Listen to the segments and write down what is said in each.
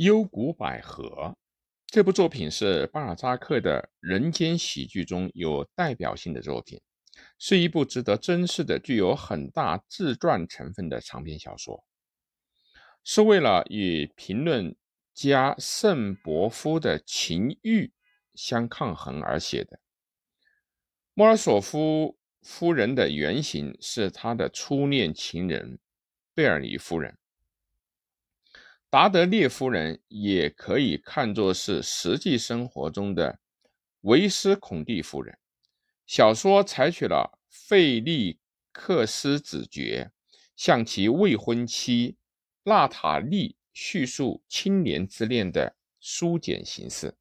幽谷百合这部作品是巴尔扎克的人间喜剧中有代表性的作品，是一部值得珍视的、具有很大自传成分的长篇小说，是为了与评论家圣伯夫的情欲相抗衡而写的。莫尔索夫夫人的原型是他的初恋情人贝尔尼夫人。达德列夫人也可以看作是实际生活中的维斯孔蒂夫人。小说采取了费利克斯子爵向其未婚妻娜塔莉叙述青年之恋的书简形式。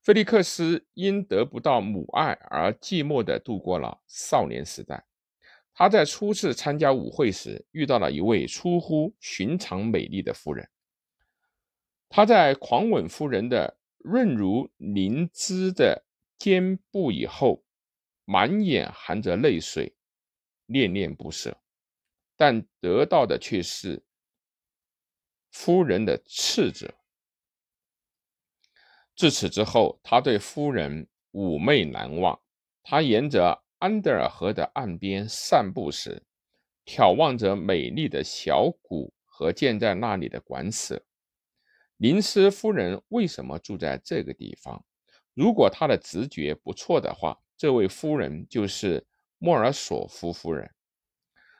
菲利克斯因得不到母爱而寂寞地度过了少年时代。他在初次参加舞会时遇到了一位出乎寻常美丽的夫人。他在狂吻夫人的润如灵芝的肩部以后，满眼含着泪水，恋恋不舍，但得到的却是夫人的斥责。自此之后，他对夫人妩媚难忘。他沿着。安德尔河的岸边散步时，眺望着美丽的小谷和建在那里的馆舍。林斯夫人为什么住在这个地方？如果她的直觉不错的话，这位夫人就是莫尔索夫夫人。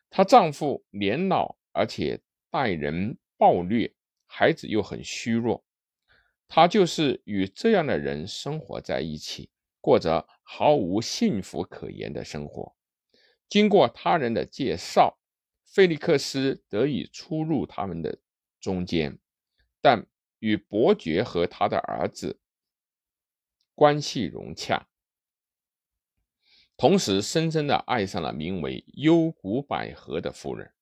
她丈夫年老，而且待人暴虐，孩子又很虚弱。她就是与这样的人生活在一起。过着毫无幸福可言的生活。经过他人的介绍，菲利克斯得以出入他们的中间，但与伯爵和他的儿子关系融洽，同时深深的爱上了名为幽谷百合的夫人。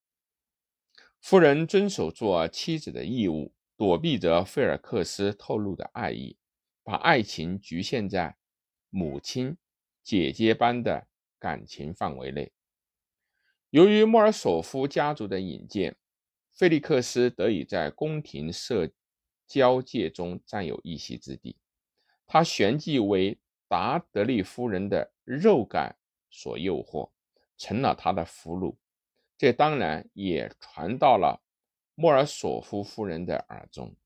夫人遵守做妻子的义务，躲避着菲尔克斯透露的爱意，把爱情局限在。母亲、姐姐般的感情范围内。由于莫尔索夫家族的引荐，菲利克斯得以在宫廷社交界中占有一席之地。他旋即为达德利夫人的肉感所诱惑，成了他的俘虏。这当然也传到了莫尔索夫夫人的耳中。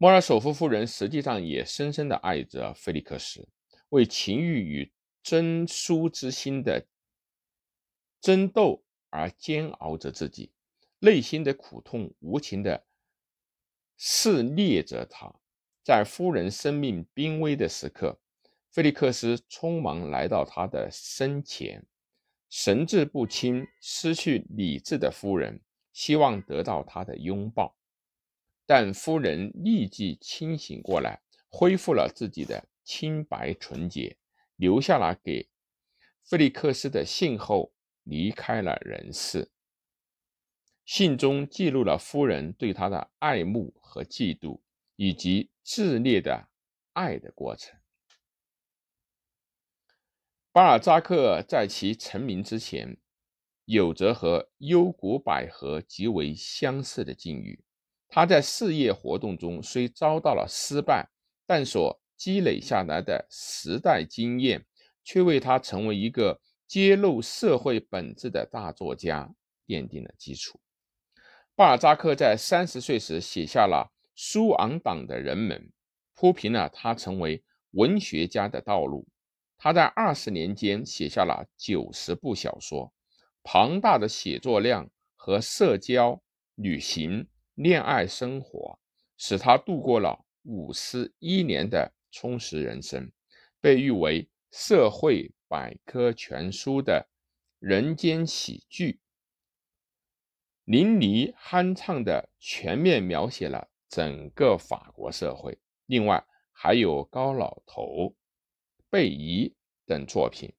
莫尔索夫夫人实际上也深深地爱着菲利克斯，为情欲与争输之心的争斗而煎熬着自己，内心的苦痛无情地肆虐着他。在夫人生命濒危的时刻，菲利克斯匆忙来到他的身前，神志不清、失去理智的夫人希望得到他的拥抱。但夫人立即清醒过来，恢复了自己的清白纯洁，留下了给菲利克斯的信后离开了人世。信中记录了夫人对他的爱慕和嫉妒，以及炽烈的爱的过程。巴尔扎克在其成名之前，有着和幽谷百合极为相似的境遇。他在事业活动中虽遭到了失败，但所积累下来的时代经验，却为他成为一个揭露社会本质的大作家奠定了基础。巴尔扎克在三十岁时写下了《苏昂党的人们》，铺平了他成为文学家的道路。他在二十年间写下了九十部小说，庞大的写作量和社交、旅行。恋爱生活使他度过了五十一年的充实人生，被誉为社会百科全书的人间喜剧，淋漓酣畅地全面描写了整个法国社会。另外还有《高老头》《贝姨》等作品。